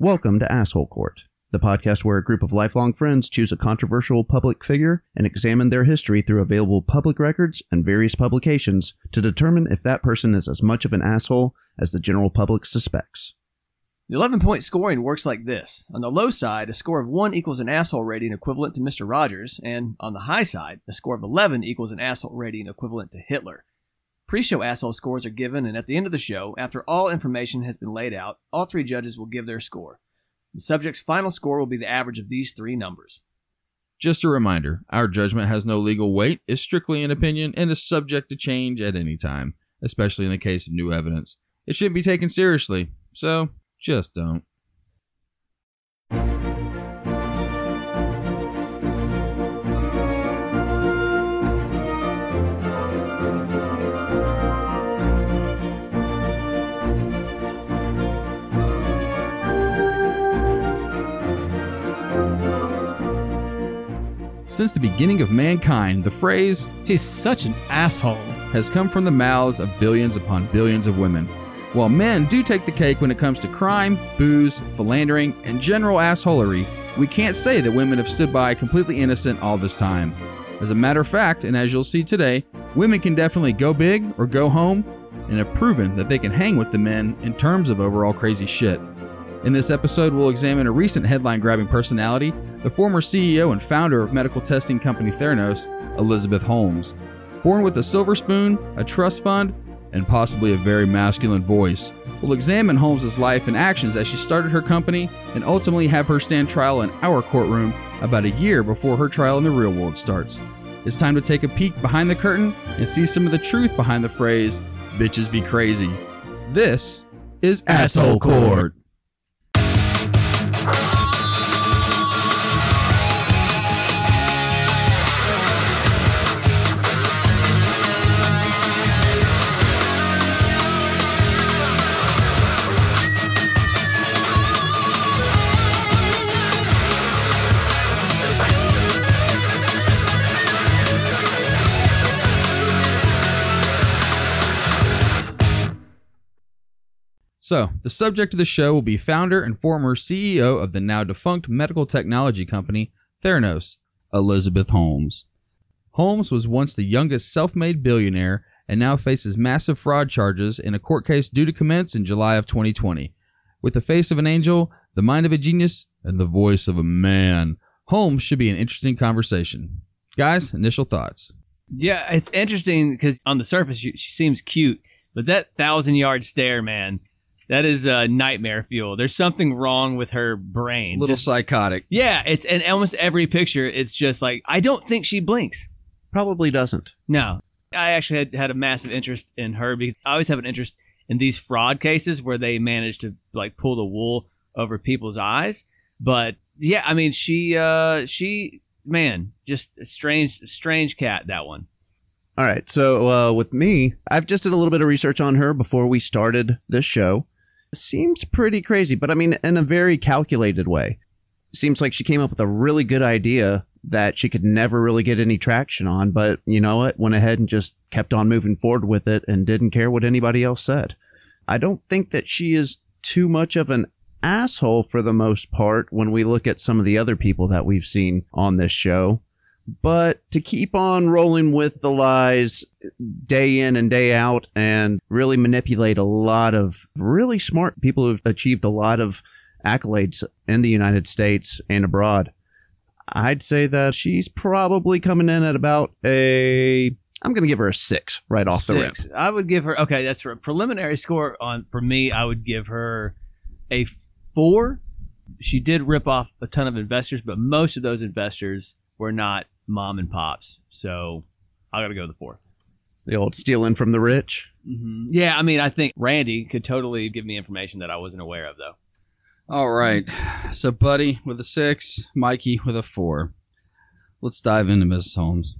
Welcome to Asshole Court, the podcast where a group of lifelong friends choose a controversial public figure and examine their history through available public records and various publications to determine if that person is as much of an asshole as the general public suspects. The 11 point scoring works like this. On the low side, a score of 1 equals an asshole rating equivalent to Mr. Rogers, and on the high side, a score of 11 equals an asshole rating equivalent to Hitler. Pre show asshole scores are given, and at the end of the show, after all information has been laid out, all three judges will give their score. The subject's final score will be the average of these three numbers. Just a reminder our judgment has no legal weight, is strictly an opinion, and is subject to change at any time, especially in the case of new evidence. It shouldn't be taken seriously, so just don't. Since the beginning of mankind, the phrase He's such an asshole. has come from the mouths of billions upon billions of women. While men do take the cake when it comes to crime, booze, philandering, and general assholery, we can't say that women have stood by completely innocent all this time. As a matter of fact, and as you'll see today, women can definitely go big or go home and have proven that they can hang with the men in terms of overall crazy shit. In this episode, we'll examine a recent headline grabbing personality, the former CEO and founder of medical testing company Theranos, Elizabeth Holmes. Born with a silver spoon, a trust fund, and possibly a very masculine voice, we'll examine Holmes's life and actions as she started her company and ultimately have her stand trial in our courtroom about a year before her trial in the real world starts. It's time to take a peek behind the curtain and see some of the truth behind the phrase, bitches be crazy. This is Asshole Court. So, the subject of the show will be founder and former CEO of the now defunct medical technology company Theranos, Elizabeth Holmes. Holmes was once the youngest self made billionaire and now faces massive fraud charges in a court case due to commence in July of 2020. With the face of an angel, the mind of a genius, and the voice of a man, Holmes should be an interesting conversation. Guys, initial thoughts. Yeah, it's interesting because on the surface, she, seems cute, but that thousand yard stare, man, that is uh, nightmare fuel. There's something wrong with her brain. little Just- psychotic. yeah, it's in almost every picture. It's just like I don't think she blinks. Probably doesn't. No, I actually had had a massive interest in her because I always have an interest in these fraud cases where they manage to like pull the wool over people's eyes. But yeah, I mean, she, uh, she, man, just a strange, strange cat. That one. All right. So uh, with me, I've just did a little bit of research on her before we started this show. Seems pretty crazy, but I mean, in a very calculated way. Seems like she came up with a really good idea that she could never really get any traction on, but you know what? Went ahead and just kept on moving forward with it and didn't care what anybody else said. I don't think that she is too much of an asshole for the most part when we look at some of the other people that we've seen on this show. But to keep on rolling with the lies day in and day out and really manipulate a lot of really smart people who've achieved a lot of accolades in the United States and abroad, I'd say that she's probably coming in at about a. I'm going to give her a six right off the rip. I would give her okay. That's for a preliminary score on for me. I would give her a four. She did rip off a ton of investors, but most of those investors were not mom and pops. So I got to go with the four. The old stealing from the rich. hmm Yeah, I mean, I think Randy could totally give me information that I wasn't aware of, though. All right. So, Buddy with a six, Mikey with a four. Let's dive into Mrs. Holmes.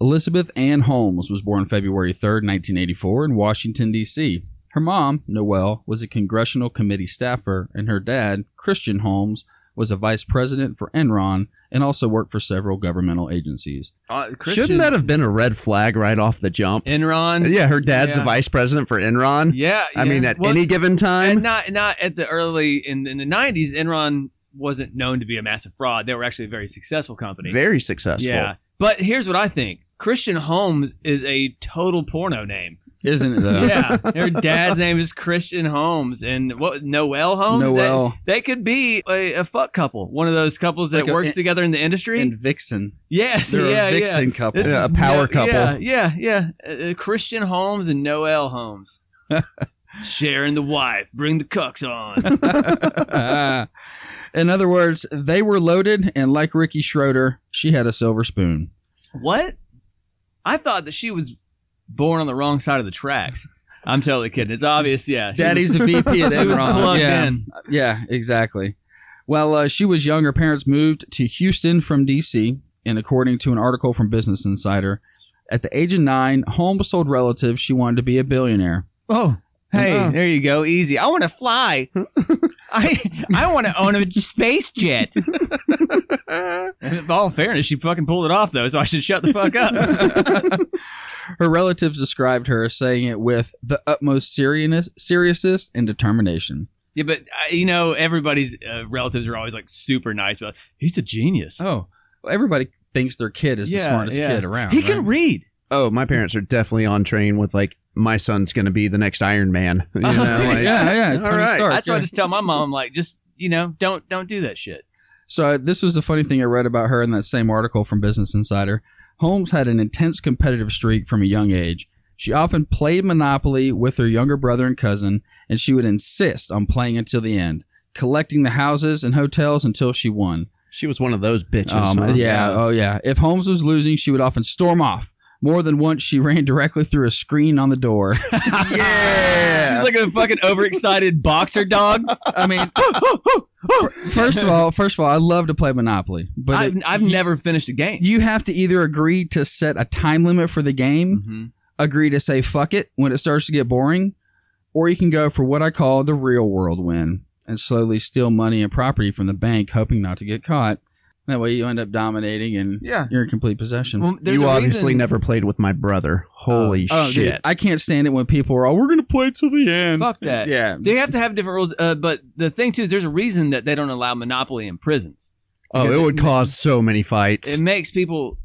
Elizabeth Ann Holmes was born February 3rd, 1984, in Washington, D.C. Her mom, Noel, was a congressional committee staffer, and her dad, Christian Holmes, was a vice president for Enron, and also worked for several governmental agencies. Uh, Christian Shouldn't that have been a red flag right off the jump? Enron? Yeah, her dad's the vice president for Enron. Yeah, I yeah. mean, at Well, any given and time. not not at the early in in the nineties. Enron wasn't known to be a massive fraud. They were actually a very successful company. Very successful. yeah, but here's what I think: Christian Holmes is a total porno name. Isn't it though? yeah, her dad's name is Christian Holmes, and what Noel Holmes? Noel They, they could be a, a fuck couple, one of those couples that Like a- works together in the industry. and Vixen. yes, They're yeah, a yeah. Vixen couple. This Yeah, a power No- couple. Yeah, yeah, yeah. Uh, uh, Christian Holmes and Noel Holmes. Sharing the wife. Bring the cucks on. In other words, they were loaded, and like Ricky Schroder, she had a silver spoon. what? I thought that she was born on the wrong side of the tracks. I'm totally kidding. It's obvious. Yeah. Daddy's was, a VP at she was Enron. plugged yeah. in. Yeah, exactly. Well, uh, she was young. Her parents moved to Houston from D.C., and according to an article from Business Insider, at the age of nine, Holmes told relatives she wanted to be a billionaire. Oh, hey, Uh. there you go. Easy. I want to fly. I I want to own a space jet. In all fairness, she fucking pulled it off though, so I should shut the fuck up. Her relatives described her as saying it with the utmost seriousness, seriousness and determination. yeah, but uh, you know, everybody's uh, relatives are always like super nice about. He's a genius. Oh, well, everybody thinks their kid is the smartest yeah. kid around. He can read. Oh, my parents are definitely on train with like my son's going to be the next Iron Man. You know, like, yeah, yeah. all Tony right. Stark, That's why I just tell my mom, I'm like, just you know, don't don't do that shit. So uh, this was the funny thing I read about her in that same article from Business Insider. Holmes had an intense competitive streak from a young age. She often played Monopoly with her younger brother and cousin, and she would insist on playing until the end, collecting the houses and hotels until she won. She was one of those bitches. Um, huh? yeah, Yeah. oh yeah. If Holmes was losing, she would often storm off. More than once, she ran directly through a screen on the door. yeah. She's like a fucking overexcited boxer dog. I mean, first of all, first of all, I love to play Monopoly, but I've, it- I've never finished a game. you have to either agree to set a time limit for the game, Mhm. agree to say fuck it when it starts to get boring, or you can go for what I call the real world win and slowly steal money and property from the bank, hoping not to get caught. That way, you end up dominating and Yeah. you're in complete possession. Well, there's you a obviously reason- never played with my brother. Holy Oh, dude, shit. I can't stand it when people are all, we're going to play till the end. Fuck that. Yeah. They have to have different rules, uh, but the thing too is there's a reason that they don't allow Monopoly in prisons. oh, because it would cause so many fights. It makes people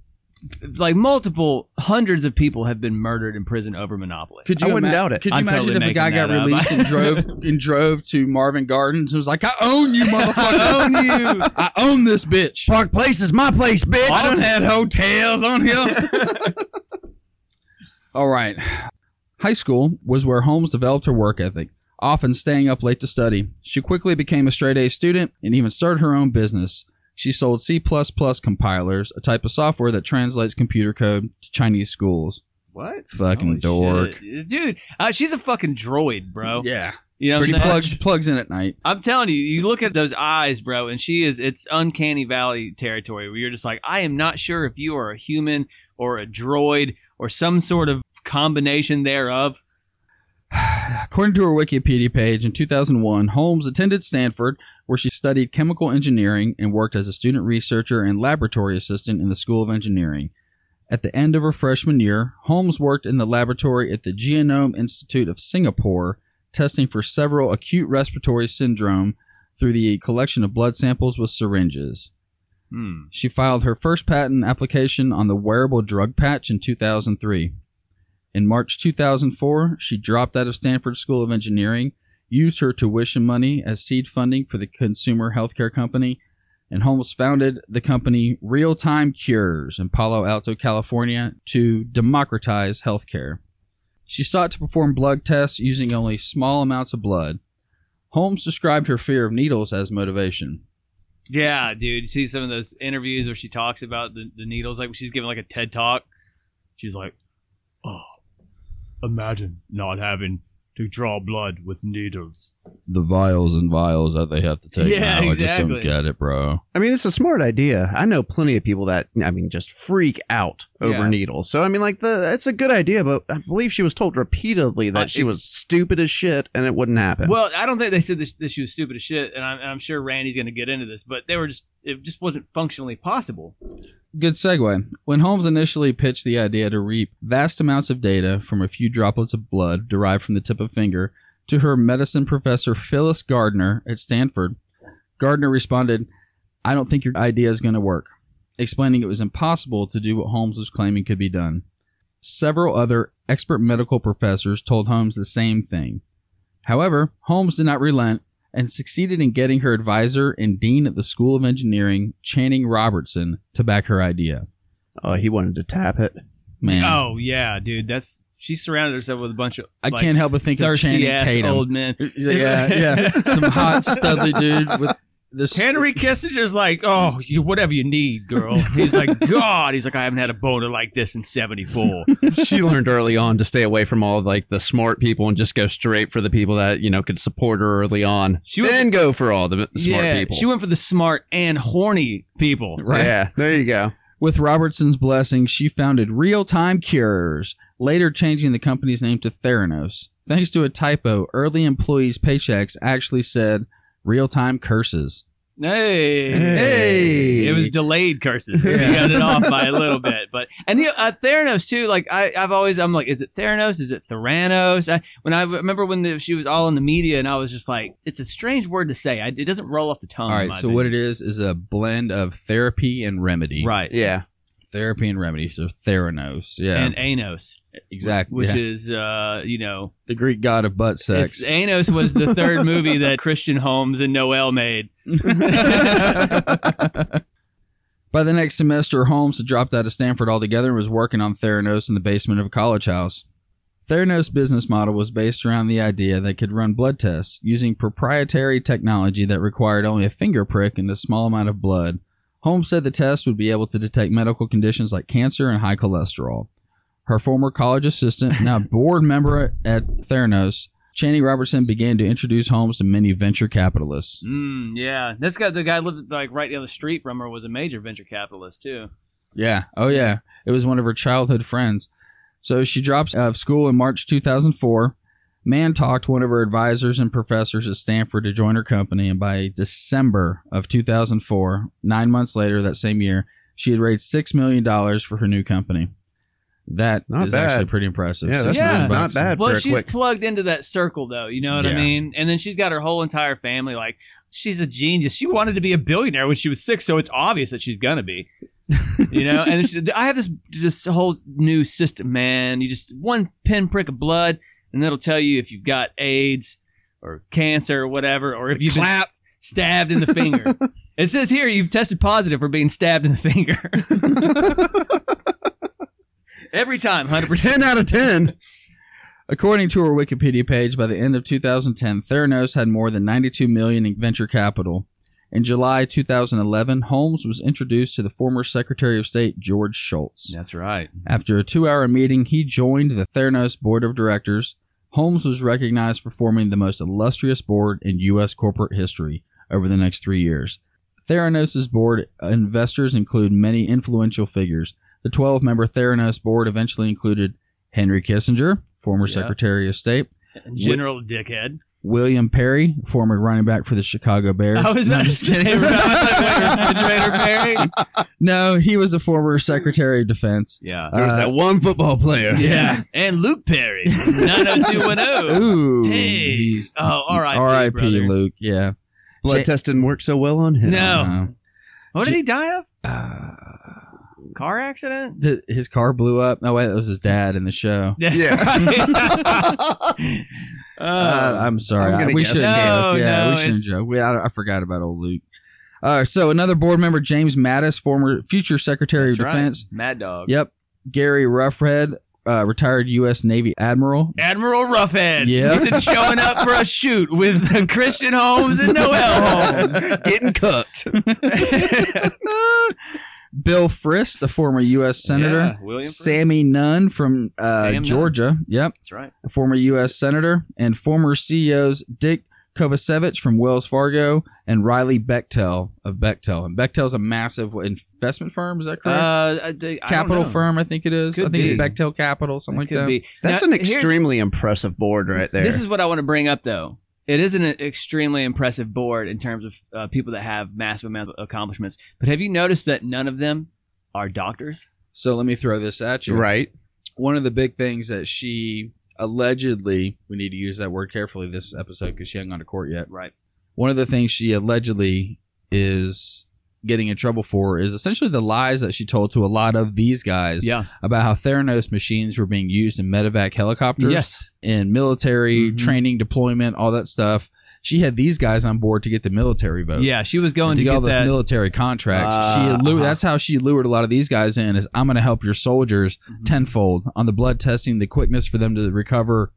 like multiple hundreds of people have been murdered in prison over Monopoly. Could you I wouldn't ima- doubt it. Could you I'm imagine totally if a guy got up. released and drove and drove to Marvin Gardens and was like, "I own you, motherfucker! I own you. I own this bitch." Park Place is my place, bitch. I done had hotels on here. All right. High school was where Holmes developed her work ethic, often staying up late to study. She quickly became a straight A student and even started her own business. She sold C compilers, a type of software that translates computer code to Chinese schools. What? Fucking Holy dork. shit. Dude, uh, she's a fucking droid, bro. Yeah. You know what She I'm saying? plugs plugs in at night. I'm telling you, you look at those eyes, bro, and she is, it's uncanny valley territory where you're just like, I am not sure if you are a human or a droid or some sort of combination thereof. According to her Wikipedia page, in 2001, Holmes attended Stanford, where she studied chemical engineering and worked as a student researcher and laboratory assistant in the School of Engineering. At the end of her freshman year, Holmes worked in the laboratory at the Genome Institute of Singapore, testing for severe acute respiratory syndrome through the collection of blood samples with syringes. Hmm. She filed her first patent application on the wearable drug patch in 2003. In March 2004, she dropped out of Stanford School of Engineering, used her tuition money as seed funding for the consumer healthcare company, and Holmes founded the company Real Time Cures in Palo Alto, California to democratize healthcare. She sought to perform blood tests using only small amounts of blood. Holmes described her fear of needles as motivation. Yeah, dude. You see some of those interviews where she talks about the, the needles, like she's giving like a TED talk. She's like, "Oh, imagine not having to draw blood with needles. the vials and vials that they have to take. Yeah, now. I just don't get it, bro. I mean, it's a smart idea. I know plenty of people that I mean just freak out over Yeah. needles. So I mean, like the it's a good idea, but I believe she was told repeatedly that Uh, she it's- was stupid as shit and it wouldn't happen. Well, I don't think they said this, that she was stupid as shit, and I'm, and I'm sure Randy's going to get into this, but they were just it just wasn't functionally possible. Good segue. When Holmes initially pitched the idea to reap vast amounts of data from a few droplets of blood derived from the tip of finger to her medicine professor Phyllis Gardner at Stanford, Gardner responded, I don't think your idea is going to work, explaining it was impossible to do what Holmes was claiming could be done. Several other expert medical professors told Holmes the same thing. However, Holmes did not relent and succeeded in getting her advisor and dean at the School of Engineering, Channing Robertson, to back her idea. oh, he wanted to tap it. Man, Oh yeah, dude, that's she surrounded herself with a bunch of I like, can't help but think of thirsty Channing ass Tatum. old men. yeah, yeah, some hot studly dude with this. Henry Kissinger's like, oh, you, whatever you need, girl. He's like, God, he's like, I haven't had a boner like this in '74. she learned early on to stay away from all like the smart people and just go straight for the people that you know could support her early on. She went- then go for all the, the smart yeah, people. she went for the smart and horny people. Right. Yeah, there you go. With Robertson's blessing, she founded Real Time Cures, later changing the company's name to Theranos. Thanks to a typo, early employees' paychecks actually said Real Time Curses. Hey, Hey. It was delayed curses. We got it off by a little bit, but and the uh, Theranos too. Like I, I've always, I'm like, is it Theranos? Is it Theranos? I, when I remember when the, she was all in the media, and I was just like, it's a strange word to say. I, it doesn't roll off the tongue. All in right, so what it is is a blend of therapy and remedy. right? Yeah, Therapy and remedy, so Theranos. Yeah, And Anos, exactly. which yeah. is, uh, you know, the Greek god of butt sex. it's, Anos was the third movie that Christian Holmes and Noel made. By the next semester, Holmes had dropped out of Stanford altogether and was working on Theranos in the basement of a college house. Theranos' business model was based around the idea that it could run blood tests using proprietary technology that required only a finger prick and a small amount of blood. Holmes said the test would be able to detect medical conditions like cancer and high cholesterol. Her former college assistant, now board member at Theranos, Channing Robertson began to introduce Holmes to many venture capitalists. Mm, yeah, this guy, the guy lived like right down the street from her was a major venture capitalist too. Yeah. Oh, yeah. It was one of her childhood friends. So she drops out of school in March 2004. Mann talked one of her advisors and professors at Stanford to join her company, and by December of 2004, nine months later that same year, she had raised $6 million for her new company. That is Not bad. actually pretty impressive. Yeah, that's million not bad. Well, she's quick- plugged into that circle though, you know what I mean? And then she's got her whole entire family like she's a genius. She wanted to be a billionaire when she was six, so it's obvious that she's gonna be. you know, and she, I have this this whole new system, man. You just one pinprick of blood, and it'll tell you if you've got AIDS or cancer or whatever, or if you've been stabbed in the finger. it says here you've tested positive for being stabbed in the finger. Every time, hundred percent. 10 out of 10. According to her Wikipedia page, by the end of 2010, Theranos had more than 92 million in venture capital. In July 2011, Holmes was introduced to the former Secretary of State George Shultz. That's right. After a two-hour meeting, he joined the Theranos board of directors. Holmes was recognized for forming the most illustrious board in U.S. corporate history over the next three years. Theranos' board investors include many influential figures. The 12-member Theranos board eventually included Henry Kissinger, former Yeah. Secretary of State, General dickhead. William Perry, former running back for the Chicago Bears. I was No, about I'm to just kidding. refrigerator Perry. no, he was a former Secretary of Defense. Yeah. There was Uh, that one football player. Yeah. And Luke Perry. 90210. Ooh, Hey. he's Oh, R.I.P. R.I.P. brother. Luke. Yeah. Blood Ja- test didn't work so well on him. No. What did he die of? Uh, Car accident? th- his car blew up. No, wait, that was his dad in the show. Yeah. Right. Uh, Uh, I'm sorry. I'm we shouldn't no, joke. Yeah, no, we shouldn't joke. We, I, I forgot about old Luke. Uh, so another board member, James Mattis, former future Secretary That's of right. Defense. Mad Dog. Yep. Gary Roughead, uh, retired U.S. Navy admiral. Admiral Roughead. Yeah, He's showing up for a shoot with Christian Holmes and Noel Holmes. Getting cooked. Bill Frist, the former U.S. Senator. Yeah, William Frist. Sammy Nunn from uh, Sam Nunn. Georgia. Yep. That's right. a former U.S. Senator, and former CEOs Dick Kovacevic from Wells Fargo, and Riley Bechtel of Bechtel. And Bechtel's a massive investment firm. Is that correct? Uh, I, they- Capital know. firm, I think it is. Could I think be. it's Bechtel Capital, something like Could that. be. That's Now, an extremely impressive board right there. This is what I want to bring up, though. It is an extremely impressive board in terms of uh, people that have massive amounts of accomplishments. But have you noticed that none of them are doctors? So let me throw this at you. right. One of the big things that she allegedly, we need to use that word carefully this episode because she hasn't gone to court yet. Right. One of the things she allegedly is getting in trouble for is essentially the lies that she told to a lot of these guys Yeah. about how Theranos machines were being used in medevac helicopters, Yes. in military Mhm. training, deployment, all that stuff. She had these guys on board to get the military vote. Yeah. She was going to, to get all those that. military contracts. Uh, she allu- uh-huh. that's how she lured a lot of these guys in. Is I'm going to help your soldiers Mhm. tenfold on the blood testing, the quickness for them to recover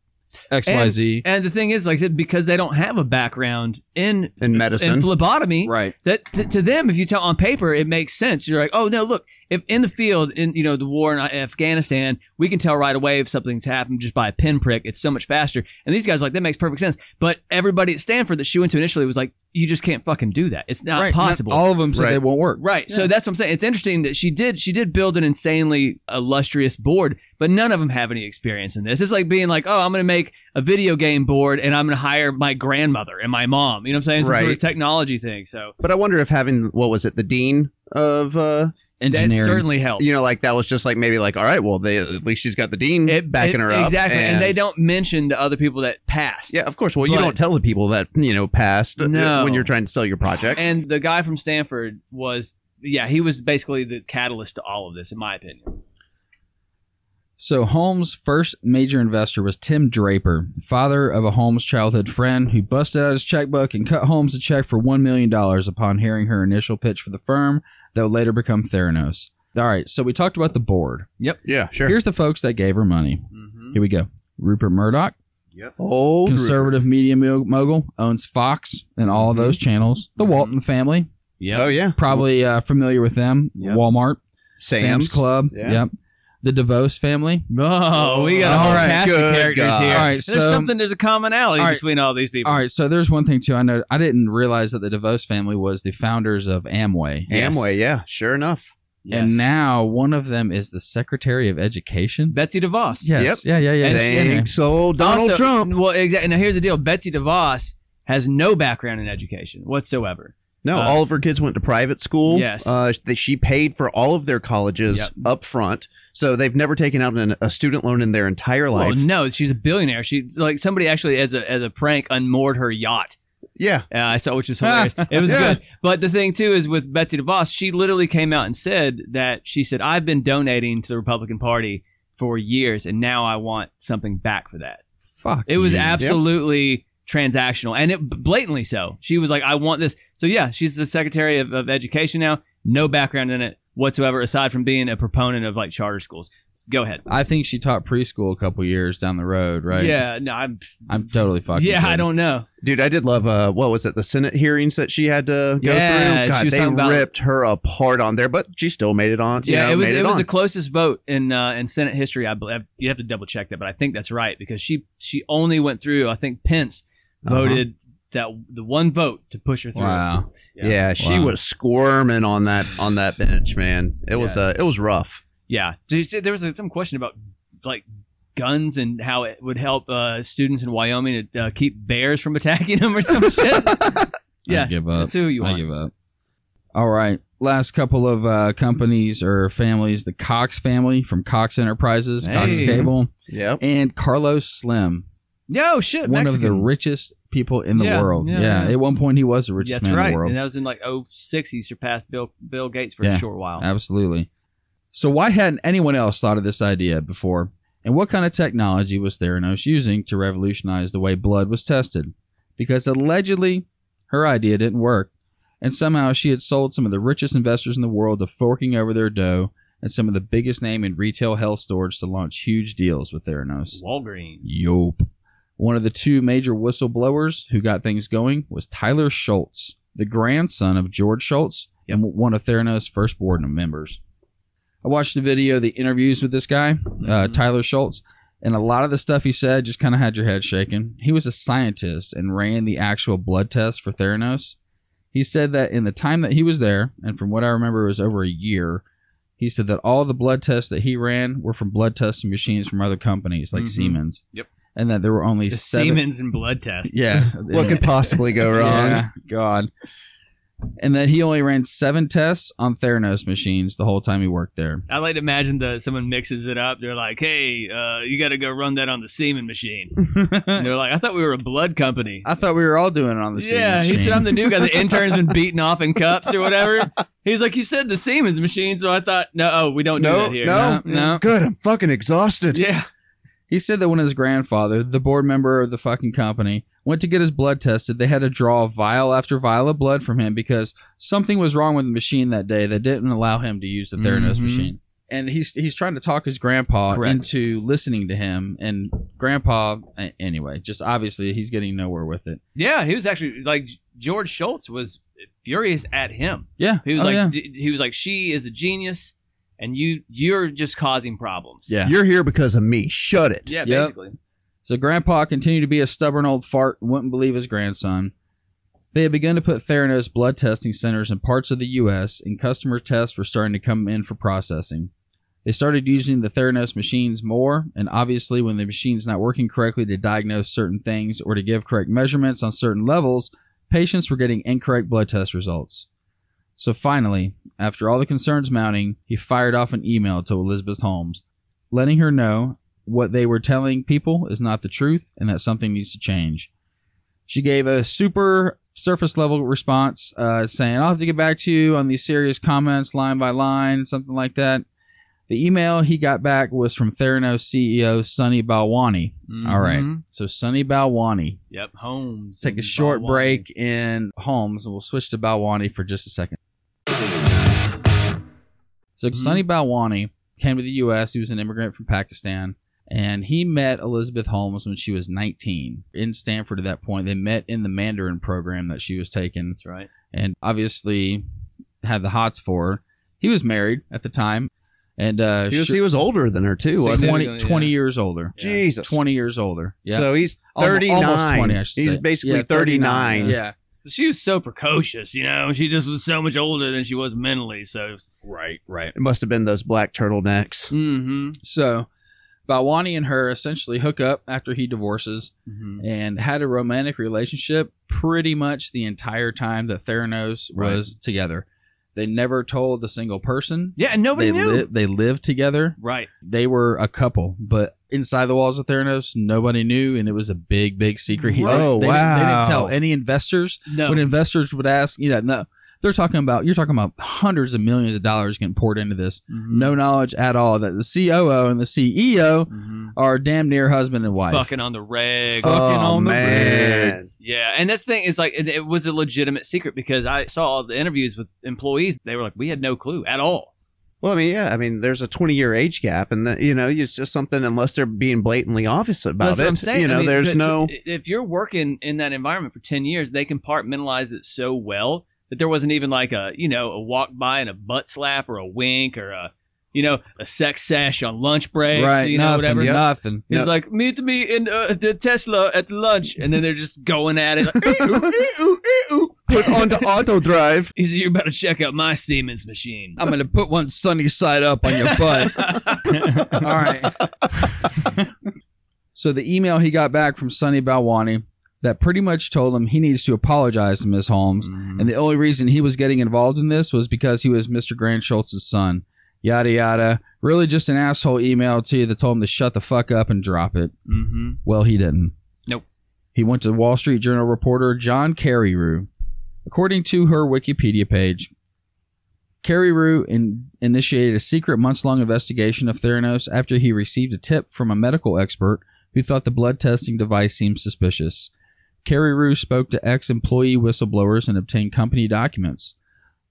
X Y Z. And the thing is, like I said, because they don't have a background in In medicine. in phlebotomy, Right. that to, to them, if you tell on paper, it makes sense. You're like, oh no, look, if in the field, in you know the war in Afghanistan, we can tell right away if something's happened just by a pinprick. It's so much faster. And these guys are like that makes perfect sense. But everybody at Stanford that she went to initially was like, you just can't fucking do that. It's not right. possible. Not all of them said Right. they won't work. Right. So that's what I'm saying. It's interesting that she did she did build an insanely illustrious board, but none of them have any experience in this. It's like being like, oh, I'm going to make a video game board and I'm going to hire my grandmother and my mom. You know what I'm saying? Some sort of Right. technology thing. So But I wonder if having what was it, the dean of uh that Engineering. certainly helps. you know, like that was just like maybe like, all right, well they at least she's got the dean It- backing it- her up. exactly, and, they don't mention the other people that passed. Yeah, of course. Well, you don't tell the people that, you know, passed uh, No. when you're trying to sell your project. And the guy from Stanford was, yeah, he was basically the catalyst to all of this, in my opinion. So Holmes' first major investor was Tim Draper, father of a Holmes childhood friend who busted out his checkbook and cut Holmes a check for $1 million upon hearing her initial pitch for the firm that would later become Theranos. All right, so we talked about the board. Yep. Yeah, sure. Here's the folks that gave her money. Mm-hmm. Here we go. Rupert Murdoch, Yep. oh, conservative media mogul, owns Fox and all Mhm. those channels. The Walton family, Yeah. Oh yeah, probably uh, familiar with them. Yep. Walmart, Sam's, Sam's, Club. Yeah. Yep. The DeVos family. Oh, we got a All whole right, cast of characters God. here. All right, so, there's something. There's a commonality All right. between all these people. All right, so there's one thing too. I know I didn't realize that the DeVos family was the founders of Amway, Yes. Amway. Yeah, sure enough. Yes. and now one of them is the Secretary of Education. Betsy DeVos. Yes, yeah, yeah, yeah. And- yeah, yeah. Thanks, old Donald Also- Trump. Well, exactly. Now here's the deal. Betsy DeVos has no background in education whatsoever. No, Uh, all of her kids went to private school. Yes. uh, that she paid for all of their colleges Yep. up front, so they've never taken out an, a student loan in their entire life. Well, no, she's a billionaire. She like somebody actually as a as a prank unmoored her yacht. Yeah, Uh, I saw, which was hilarious. it was Yeah. good. But the thing too is with Betsy DeVos, she literally came out and said that she said, "I've been donating to the Republican Party for years, and now I want something back for that." Fuck. It was you. absolutely transactional, and it blatantly so. She was like, "I want this." So yeah, she's the Secretary of, of Education now. No background in it whatsoever, aside from being a proponent of like charter schools. Go ahead. I think she taught preschool a couple years down the road, right? Yeah, no, I'm. I'm totally fucking. Yeah, I don't know. dude, I did love. Uh, what was it? The Senate hearings that she had to go Yeah, through. she God, they talking about- ripped her apart on there, but she still made it on. Yeah, know, it was made it, it, was on. the closest vote in uh, in Senate history. I believe you have to double check that, but I think that's right because she she only went through. I think Pence. Voted that the one vote to push her through. Wow. yeah, she Wow. was squirming on that on that bench, man. It was Yeah. uh, it was rough. Yeah. So you said there was uh, some question about like guns and how it would help uh, students in Wyoming to uh, keep bears from attacking them or some shit. Yeah, I give up. That's who you I want. give up. All right. Last couple of uh, companies or families: the Cox family from Cox Enterprises, Cox Hey. Cable, Yep. and Carlos Slim, Yo, shit, one of the richest people in the Yeah, world. yeah, Yeah, yeah. At one point, he was the richest That's man right. in the world. And that was in like 06. He surpassed Bill Bill Gates for Yeah. a short while. Absolutely. So why hadn't anyone else thought of this idea before? And what kind of technology was Theranos using to revolutionize the way blood was tested? Because allegedly, her idea didn't work, and somehow she had sold some of the richest investors in the world to forking over their dough and some of the biggest name in retail health stores to launch huge deals with Theranos. Walgreens. Yup. One of the two major whistleblowers who got things going was Tyler Shultz, the grandson of George Shultz and one of Theranos' first board members. I watched the video, the interviews with this guy, uh, Tyler Shultz, And a lot of the stuff he said just kind of had your head shaking. He was a scientist and ran the actual blood test for Theranos. He said that in the time that he was there, and from what I remember, it was over a year, he said that all the blood tests that he ran were from blood testing machines from other companies like Mhm. Siemens. Yep. And that there were only The seven. Siemens and blood test. Yeah. What could possibly go wrong? Yeah, God. And that he only ran seven tests on Theranos machines the whole time he worked there. I like to imagine that someone mixes it up. They're like, "Hey, uh, you got to go run that on the semen machine." And they're like, "I thought we were a blood company." I thought we were all doing it on the same yeah, he said I'm the new guy. The intern's been beaten off in cups or whatever. He's like, "You said the Siemens machine," so I thought, "No, oh, we don't do No, that here." no. no, no. Good. I'm fucking exhausted. Yeah, He said that when his grandfather, the board member of the fucking company, went to get his blood tested, they had to draw vial after vial of blood from him because something was wrong with the machine that day that didn't allow him to use the Theranos Mhm. machine. And he's he's trying to talk his grandpa Correct. into listening to him, and grandpa, anyway, just obviously he's getting nowhere with it. yeah. He was actually like George Shultz was furious at him. Yeah, He was Oh, like, yeah. he was like, "She is a genius, and you you're just causing problems." yeah. You're here because of me. Shut it. yeah, Yep. basically. So Grandpa continued to be a stubborn old fart and wouldn't believe his grandson. They had begun to put Theranos blood testing centers in parts of the U.S., and customer tests were starting to come in for processing. They started using the Theranos machines more, and obviously, when the machine's not working correctly to diagnose certain things or to give correct measurements on certain levels, patients were getting incorrect blood test results. So finally, after all the concerns mounting, he fired off an email to Elizabeth Holmes, letting her know what they were telling people is not the truth and that something needs to change. She gave a super surface level response uh, saying, I'll have to get back to you on these serious comments line by line, something like that. The email he got back was from Theranos CEO Sunny Balwani. All right. So Sunny Balwani. Yep. Holmes. Take a short Balwani. break in Holmes and we'll switch to Balwani for just a second. So Mhm. Sunny Balwani came to the U.S. He was an immigrant from Pakistan, and he met Elizabeth Holmes when she was 19 in Stanford. At that point, they met in the Mandarin program that she was taking, That's right. and obviously had the hots for her. He was married at the time, and uh, He was, she- he was older than her too. Wasn't he? 20, Yeah. 20 years older. Yeah. Jesus. 20 years older. Yeah. So he's 39. Almost 20, he's say. basically Yeah, 39. Yeah. She was so precocious, you know. She just was so much older than she was mentally. So, Right, right. It must have been those black turtlenecks. mm-hmm. So, Balwani and her essentially hook up after he divorces Mm-hmm. and had a romantic relationship pretty much the entire time that Theranos Right. was together. They never told a single person. yeah, and nobody they knew. li- they lived together. right. They were a couple, but inside the walls of Theranos, nobody knew, and it was a big, big secret. He, Oh, they, they didn't- they didn't tell any investors. No. When investors would ask, you know, no, they're talking about you're talking about hundreds of millions of dollars getting poured into this. Mhm. No knowledge at all that the COO and the CEO Mhm. are damn near husband and wife. Fucking on the reg. Fucking oh, on the man. Yeah, and that's the thing is like it, it was a legitimate secret because I saw all the interviews with employees. They were like, we had no clue at all. Well, I mean, yeah. I mean, there's a 20 year age gap, and the, you know, it's just something. Unless they're being blatantly obvious about That's it, what I'm saying. you know, I mean, there's no. If you're working in that environment for ten years, they compartmentalize it so well that there wasn't even like a you know a walk by and a butt slap or a wink or a you know a sex sesh on lunch breaks. right? You know nothing. whatever. Yep. Nothing. He's No. like, meet me in uh, the Tesla at lunch, and then they're just going at it. Like, "Ee-oo, ee-oo, ee-oo." Put on the auto drive. He said, "You're about to check out my Siemens machine." I'm gonna put one sunny side up on your butt. All right. so the email he got back from sunny Balwani that pretty much told him he needs to apologize to Miss Holmes, Mm-hmm. and the only reason he was getting involved in this was because he was Mr. Grant Shultz's son. Yada yada. Really, just an asshole email to you that told him to shut the fuck up and drop it. hmm Well, he didn't. Nope. He went to Wall Street Journal reporter John Carreyrou. According to her Wikipedia page, Carreyrou in, initiated a secret months long investigation of Theranos after he received a tip from a medical expert who thought the blood testing device seemed suspicious. Carreyrou spoke to ex employee whistleblowers and obtained company documents.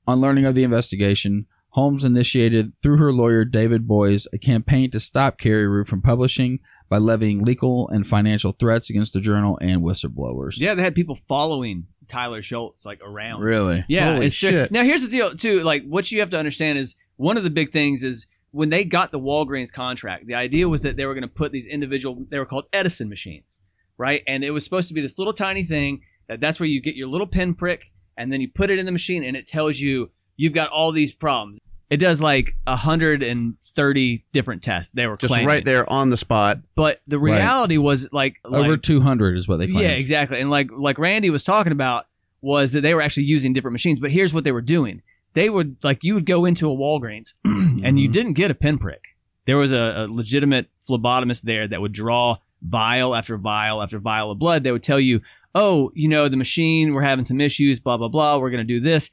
On learning of the investigation, Holmes initiated, through her lawyer David Boies, a campaign to stop Carreyrou from publishing by levying legal and financial threats against the journal and whistleblowers. Yeah, they had people following Tyler Shultz like around. Really? Yeah, Holy it's true. shit. Now here's the deal too. Like what you have to understand is one of the big things is when they got the Walgreens contract, the idea was that they were going to put these individual, they were called Edison machines, right? And it was supposed to be this little tiny thing that that's where you get your little pinprick and then you put it in the machine and it tells you you've got all these problems. It does like 130 different tests. They were Just claiming. right there on the spot. But the Right. reality was like, Over like 200 is what they claim. yeah, exactly. And like like Randy was talking about was that they were actually using different machines. But here's what they were doing: they would like you would go into a Walgreens and you Mhm. didn't get a pinprick. There was a, a legitimate phlebotomist there that would draw vial after vial after vial of blood. They would tell you, "Oh, you know, the machine, we're having some issues. Blah blah blah. We're going to do this."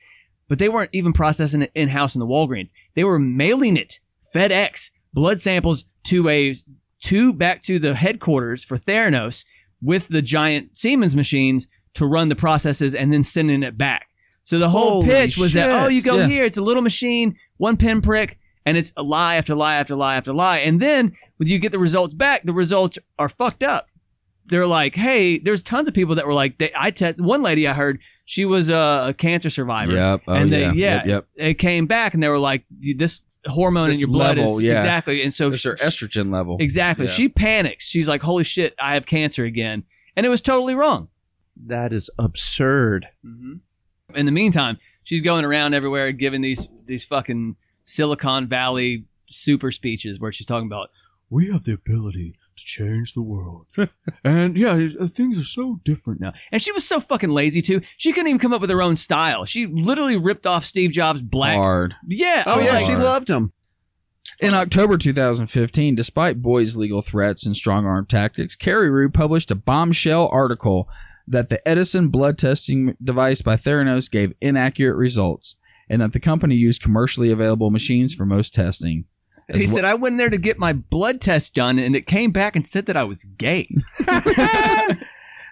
But they weren't even processing it in house in the Walgreens. They were mailing it FedEx blood samples to a to back to the headquarters for Theranos with the giant Siemens machines to run the processes and then sending it back. So the whole Holy pitch was that oh, you go Yeah. here, it's a little machine, one pinprick, and it's a lie after lie after lie after lie. And then when you get the results back, the results are fucked up. They're like, hey, there's tons of people that were like, they, I test. One lady I heard, she was a, a cancer survivor. Yep. Oh, and they, yeah. yeah, Yep. yep. it came back and they were like, this hormone This in your blood level, is yeah. exactly. And so It's their estrogen level. Exactly. Yeah. She panics. She's like, "Holy shit, I have cancer again," and it was totally wrong. That is absurd. Mm-hmm. In the meantime, she's going around everywhere giving these these fucking Silicon Valley super speeches where she's talking about we have the ability to change the world, and yeah, uh, things are so different now. And she was so fucking lazy too. She couldn't even come up with her own style. She literally ripped off Steve Jobs' black. Hard. Yeah. Oh I yeah, like, she loved him. In October 2015, despite Boyd's legal threats and strong arm tactics, Carreyrou published a bombshell article that the Edison blood testing device by Theranos gave inaccurate results and that the company used commercially available machines for most testing. As He well- said, I went there to get my blood test done, and it came back and said that I was gay.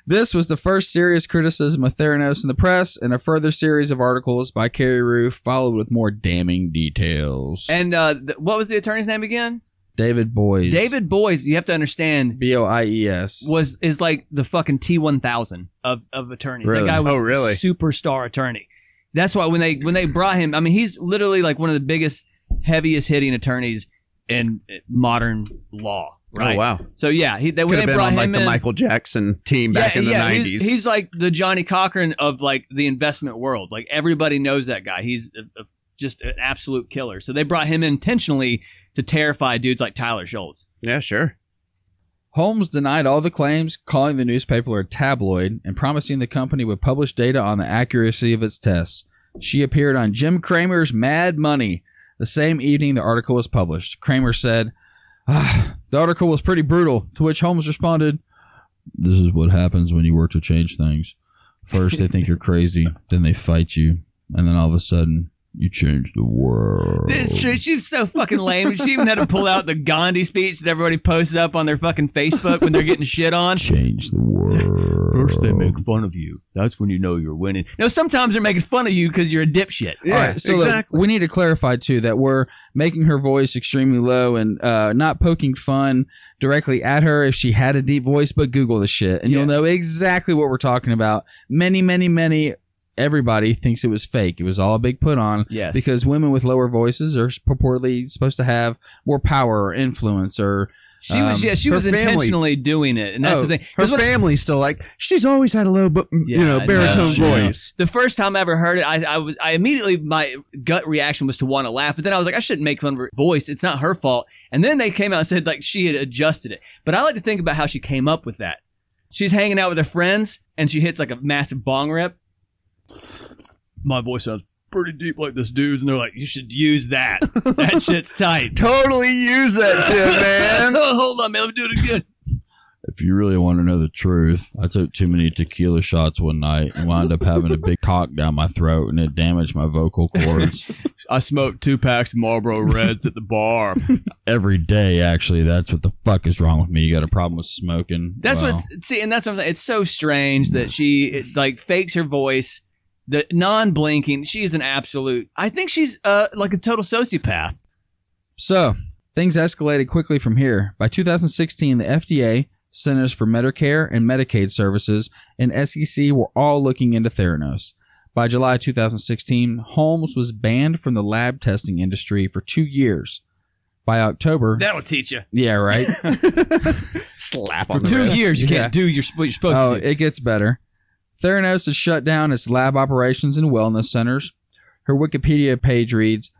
This was the first serious criticism of Theranos in the press, and a further series of articles by Carreyrou followed with more damning details. And uh, th- what was the attorney's name again? David Boies. David Boies. You have to understand B O I E S. was is like the fucking T one thousand of of attorneys. Really? That guy was Oh, really? a superstar attorney. That's why when they when they brought him, I mean, he's literally like one of the biggest, heaviest hitting attorneys in modern law. Oh, right. Oh wow. So yeah, he they, when Could they have been brought on like him the in, Michael Jackson team back yeah, in the yeah, nineties. He's, he's like the Johnnie Cochran of like the investment world. Like everybody knows that guy. He's a, a, just an absolute killer. So they brought him intentionally to terrify dudes like Tyler Shultz. yeah, sure. Holmes denied all the claims, calling the newspaper a tabloid and promising the company would publish data on the accuracy of its tests. She appeared on Jim Cramer's Mad Money the same evening the article was published. Cramer said, ah, The article was pretty brutal, to which Holmes responded, This is what happens when you work to change things. First, they think you're crazy, then they fight you, and then all of a sudden, you change the world. This true. She was so fucking lame. She even had to pull out the Gandhi speech that everybody posts up on their fucking Facebook when they're getting shit on. Change the world. First, they make fun of you. That's when you know you're winning. No, sometimes they're making fun of you because you're a dipshit. Yeah, All right, so look, exactly. we need to clarify too that we're making her voice extremely low and uh, not poking fun directly at her if she had a deep voice, but Google the shit and Yeah. you'll know exactly what we're talking about. Many, many, many. Everybody thinks it was fake. It was all a big put on Yes. because women with lower voices are purportedly supposed to have more power or influence or she was, um, yeah, she was family- intentionally doing it, and that's Oh, the thing. Her family's still like she's always had a low, but you know, baritone know. voice. the first time I ever heard it, I, I was, I immediately my gut reaction was to want to laugh, but then I was like, I shouldn't make fun of her voice. It's not her fault. And then they came out and said like she had adjusted it. But I like to think about how she came up with that. She's hanging out with her friends and she hits like a massive bong rip. My voice sounds pretty deep like this dude's, and they're like, you should use that. That shit's tight. Totally use that shit, man. Hold on, man. Let me do it again. If you really want to know the truth, I took too many tequila shots one night and wound up having a big cock down my throat and it damaged my vocal cords. I smoked two packs of Marlboro Reds at the bar. Every day, actually, that's what the fuck is wrong with me. You got a problem with smoking? That's Well, what see, and that's what I'm saying. It's so strange that she it, like fakes her voice, the non-blinking. She's an absolute. I think she's uh like a total sociopath. So, things escalated quickly from here. By 2016, the FDA, Centers for Medicare and Medicaid Services, and SEC were all looking into Theranos. By July 2016, Holmes was banned from the lab testing industry for two years. By October, That'll teach you. yeah, right. Slap For the two wrist. years, you Yeah. can't do your, what you're supposed oh, to do. it gets better. Theranos has shut down its lab operations and wellness centers. Her Wikipedia page reads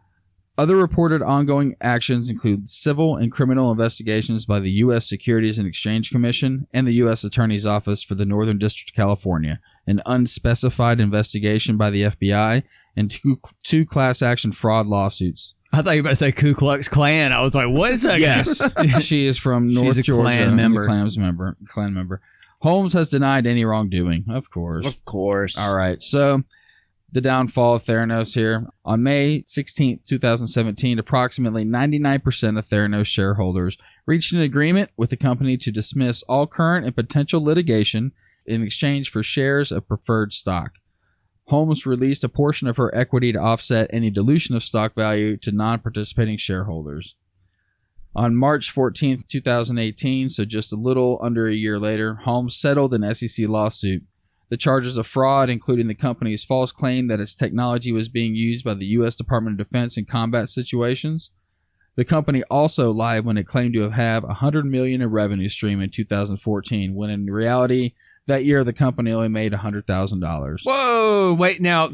Other reported ongoing actions include civil and criminal investigations by the U.S. Securities and Exchange Commission and the U.S. Attorney's Office for the Northern District of California, an unspecified investigation by the FBI, and two, two class action fraud lawsuits. I thought you were about to say Ku Klux Klan. I was like, what is that? Yes. she is from She's North a Georgia, Klan member. Klan's member. Klan member. Holmes has denied any wrongdoing, of course. Of course. All right. So the downfall of Theranos here. On May 16th, 2017, approximately 99% of Theranos shareholders reached an agreement with the company to dismiss all current and potential litigation in exchange for shares of preferred stock. Holmes released a portion of her equity to offset any dilution of stock value to non participating shareholders. On March 14, 2018, so just a little under a year later, Holmes settled an SEC lawsuit. The charges of fraud, including the company's false claim that its technology was being used by the U.S. Department of Defense in combat situations. The company also lied when it claimed to have had 100 million in revenue stream in 2014, when in reality, that year the company only made $100,000. Whoa, wait, now.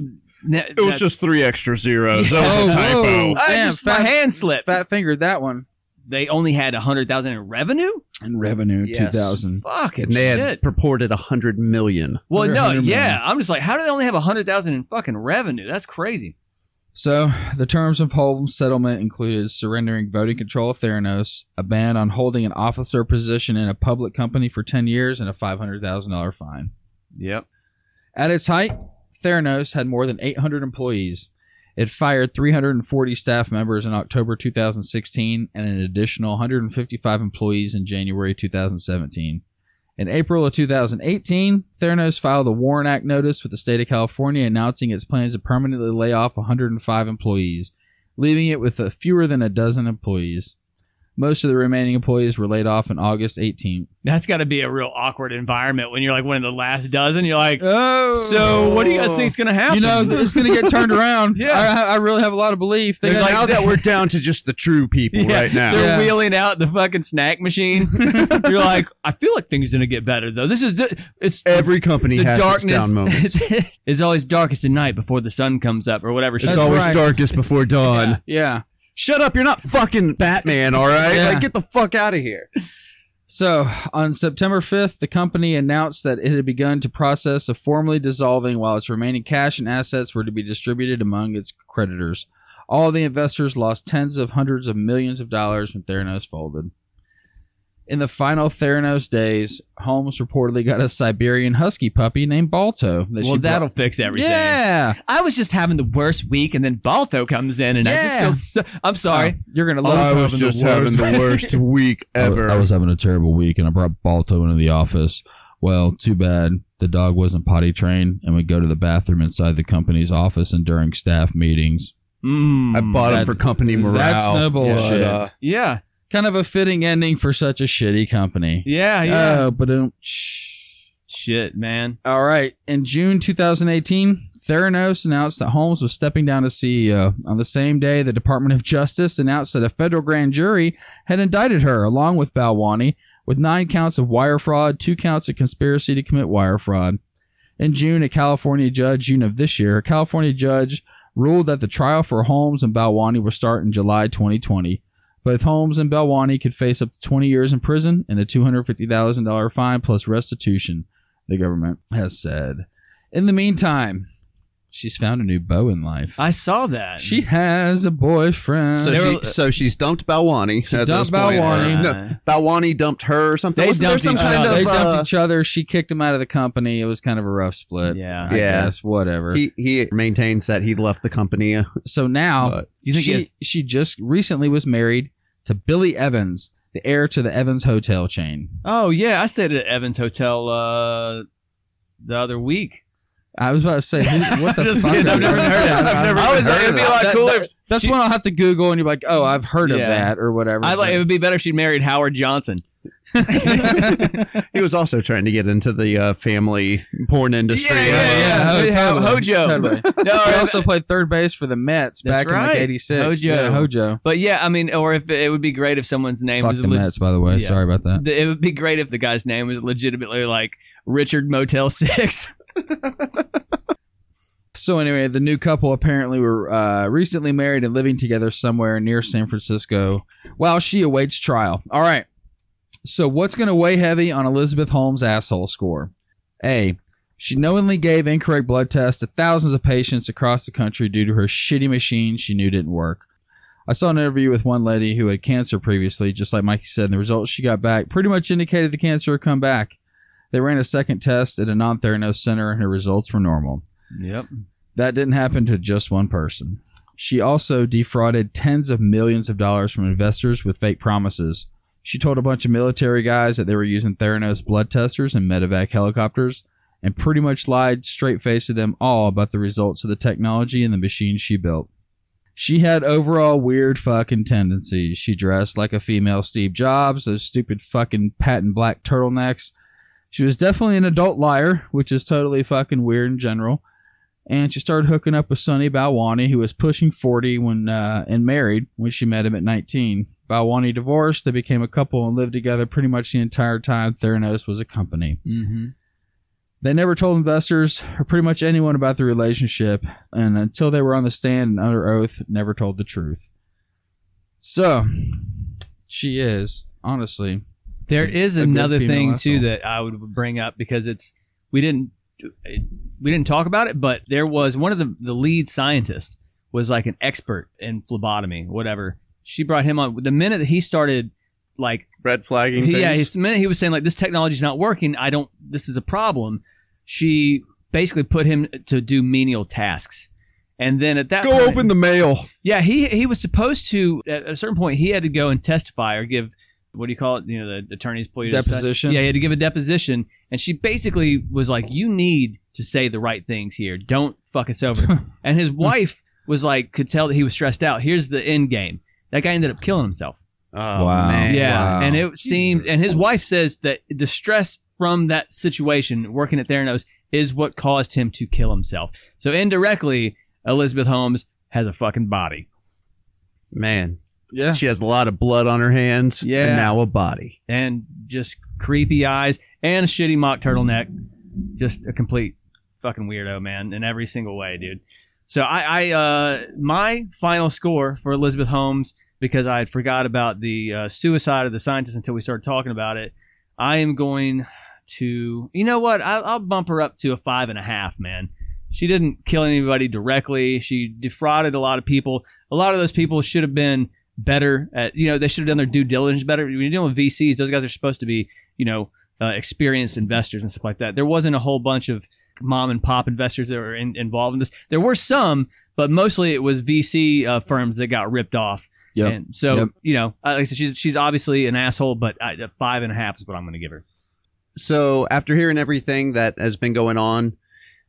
It was just three extra zeros. That was a Oh, typo. whoa. I Damn, just my fat- hand slipped. Fat fingered that one. They only had a hundred thousand in revenue. In revenue, Yes. 2000. Fucking And they had purported a hundred million. Well, Under no, 100 million. yeah. I'm just like, how do they only have a hundred thousand in fucking revenue? That's crazy. So, the terms of Holmes' settlement included surrendering voting control of Theranos, a ban on holding an officer position in a public company for 10 years, and a $500,000 fine. Yep. At its height, Theranos had more than 800 employees. It fired 340 staff members in October 2016 and an additional 155 employees in January 2017. In April of 2018, Theranos filed a WARN Act notice with the state of California announcing its plans to permanently lay off 105 employees, leaving it with fewer than a dozen employees. Most of the remaining employees were laid off on August 18th. That's got to be a real awkward environment when you're like one of the last dozen. You're like, Oh, so what do you guys think's gonna happen? You know, it's going to get turned around. Yeah. I, I really have a lot of belief. They They're got- now that we're down to just the true people Yeah, right now. They're Yeah. wheeling out the fucking snack machine. You're like, I feel like things are gonna get better though. This is the, it's Every company the has its darkness down moments. is always darkest at night before the sun comes up or whatever. It's That's always right. darkest before dawn. yeah. Shut up! You're not fucking Batman, all right? Yeah. Like, get the fuck out of here. So, on September 5th, the company announced that it had begun to process of formally dissolving while its remaining cash and assets were to be distributed among its creditors. All the investors lost tens of hundreds of millions of dollars when Theranos folded. In the final Theranos days, Holmes reportedly got a Siberian husky puppy named Balto. That well, that'll brought- fix everything. Yeah. I was just having the worst week, and then Balto comes in, and I just feel so. I'm sorry. Oh, you're gonna love. I was having just worst- having the worst week ever. I was having a terrible week, and I brought Balto into the office. Well, too bad the dog wasn't potty trained, and would go to the bathroom inside the company's office and during staff meetings. Mm, I bought him for company morale. That's noble. Yeah. shit. uh, yeah, kind of a fitting ending for such a shitty company. yeah, yeah. Oh, but um, Shit, man. all right. In June 2018, Theranos announced that Holmes was stepping down as CEO. On the same day, the Department of Justice announced that a federal grand jury had indicted her, along with Balwani, with nine counts of wire fraud, two counts of conspiracy to commit wire fraud. In June, a California judge, June of this year, a California judge ruled that the trial for Holmes and Balwani will start in July 2020. Both Holmes and Balwani could face up to 20 years in prison and a $250,000 fine plus restitution, the government has said. In the meantime, she's found a new beau in life. I saw that. She has a boyfriend. So, she, so she's dumped Balwani. She at dumped this point. Balwani. No, Balwani dumped her or something. They Wasn't there dumped some each kind other. they of dumped uh, each other. She kicked him out of the company. It was kind of a rough split. Yeah. I Yeah. guess. Whatever. he he maintains that he left the company. uh, so now But- You think she, it's- she just recently was married to Billy Evans, the heir to the Evans Hotel chain. Oh yeah, I stayed at Evans Hotel uh, the other week. I was about to say, who, what the fuck? kidding, I've never heard of that. I've never I was like, it'd be a lot That- cooler that- That's she- when I'll have to Google, and you're like, oh, I've heard of that or whatever. I like. It would be better if she married Howard Johnson. he was also trying to get into the uh, family porn industry. Yeah, yeah, yeah. Oh, totally. Hojo. Totally. No, He also played third base for the Mets That's back in like '86. Hojo. Yeah, Hojo. but yeah, I mean, or if it would be great if someone's name Fuck was the le- Mets, by the way. Yeah. Sorry about that. It would be great if the guy's name was legitimately like Richard Motel Six. So anyway, the new couple apparently were uh, recently married and living together somewhere near San Francisco while she awaits trial. All right. So what's going to weigh heavy on Elizabeth Holmes' asshole score? A. She knowingly gave incorrect blood tests to thousands of patients across the country due to her shitty machine she knew didn't work. I saw an interview with one lady who had cancer previously, just like Mikey said, and the results she got back pretty much indicated the cancer had come back. They ran a second test at a non-Theranos center, and her results were normal. Yep. That didn't happen to just one person. She also defrauded tens of millions of dollars from investors with fake promises. She told a bunch of military guys that they were using Theranos blood testers and medevac helicopters and pretty much lied straight faced to them all about the results of the technology and the machines she built. She had overall weird fucking tendencies. She dressed like a female Steve Jobs, those stupid fucking patent black turtlenecks. She was definitely an adult liar, which is totally fucking weird in general and she started hooking up with Sunny Balwani, who was pushing 40 when uh, and married when she met him at 19. Balwani divorced, they became a couple and lived together pretty much the entire time Theranos was a company. Mm-hmm. They never told investors or pretty much anyone about the relationship, and until they were on the stand and under oath, never told the truth. So, she is, honestly. There is A another thing too that I would bring up because it's we didn't we didn't talk about it, but there was one of the the lead scientists was like an expert in phlebotomy, whatever. She brought him on the minute that he started like Red flagging. he, yeah, his, the minute he was saying like this technology's not working, I don't. This is a problem. She basically put him to do menial tasks, and then at that Go point, open the mail. yeah, he he was supposed to at a certain point he had to go and testify or give what do you call it? You know, the attorneys pull you to the side. Deposition? Yeah, he had to give a deposition, and she basically was like, "You need to say the right things here. Don't fuck us over." and his wife was like, could tell that he was stressed out. Here's the end game. That guy ended up killing himself. Oh, Wow. man. Yeah, Wow. and it seemed, and his wife says that the stress from that situation, working at Theranos, is what caused him to kill himself. So indirectly, Elizabeth Holmes has a fucking body, Man. Yeah. She has a lot of blood on her hands. Yeah. And now a body. and just creepy eyes and a shitty mock turtleneck. Just a complete fucking weirdo, man, in every single way, dude. So I, I uh, my final score for Elizabeth Holmes because I had forgot about the uh, suicide of the scientist until we started talking about it. I am going to, you know what? I, I'll bump her up to a five and a half, man. She didn't kill anybody directly. She defrauded a lot of people. A lot of those people should have been better at, you know, they should have done their due diligence better. When you're dealing with VCs, those guys are supposed to be, you know, uh, experienced investors and stuff like that. There wasn't a whole bunch of mom and pop investors that were in, involved in this. There were some, but mostly it was VC uh, firms that got ripped off. Yep. And so, Yep. you know, uh, like I said, she's she's obviously an asshole, but I, a five and a half is what I'm going to give her. So after hearing everything that has been going on,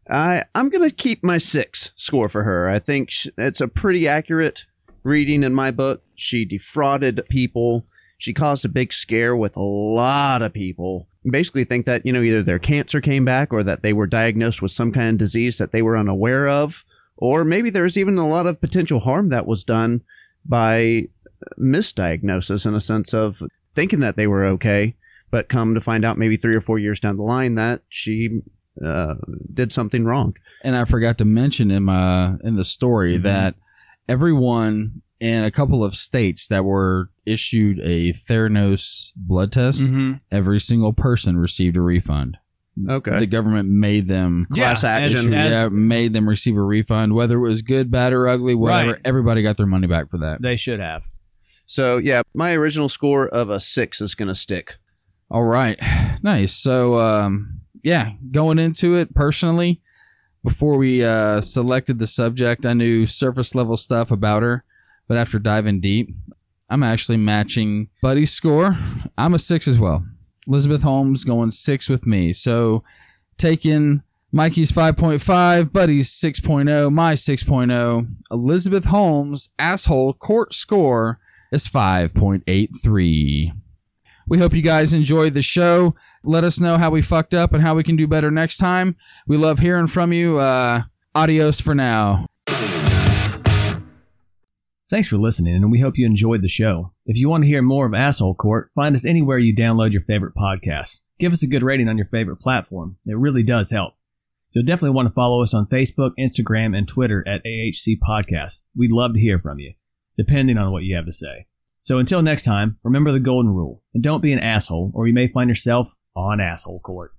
I I'm gonna keep my six score for her. I think it's a pretty accurate reading in my book. She defrauded people. She caused a big scare with a lot of people. Basically, think that you know either their cancer came back or that they were diagnosed with some kind of disease that they were unaware of, or maybe there was even a lot of potential harm that was done by misdiagnosis in a sense of thinking that they were okay but come to find out maybe three or four years down the line that she uh, did something wrong. and I forgot to mention in my in the story Mm-hmm. that everyone in a couple of states that were issued a Theranos blood test, Mm-hmm. every single person received a refund. Okay. The government made them Class action. as- yeah, made them receive a refund, whether it was good, bad, or ugly, whatever. Right. Everybody got their money back for that. they should have. So yeah, my original score of a six is going to stick. All right, nice. So, um, yeah, going into it personally, before we uh, selected the subject, I knew surface level stuff about her, but after diving deep, I'm actually matching Buddy's score. I'm a six as well. Elizabeth Holmes going six with me. So, taking Mikey's 5.5, Buddy's 6.0, my 6.0. Elizabeth Holmes' asshole court score is 5.83. We hope you guys enjoyed the show. Let us know how we fucked up and how we can do better next time. We love hearing from you. Uh, adios for now. Thanks for listening, and we hope you enjoyed the show. If you want to hear more of Asshole Court, find us anywhere you download your favorite podcasts. Give us a good rating on your favorite platform. It really does help. You'll definitely want to follow us on Facebook, Instagram, and Twitter at AHC Podcast. We'd love to hear from you, depending on what you have to say. So until next time, remember the golden rule, and don't be an asshole, or you may find yourself on Asshole Court.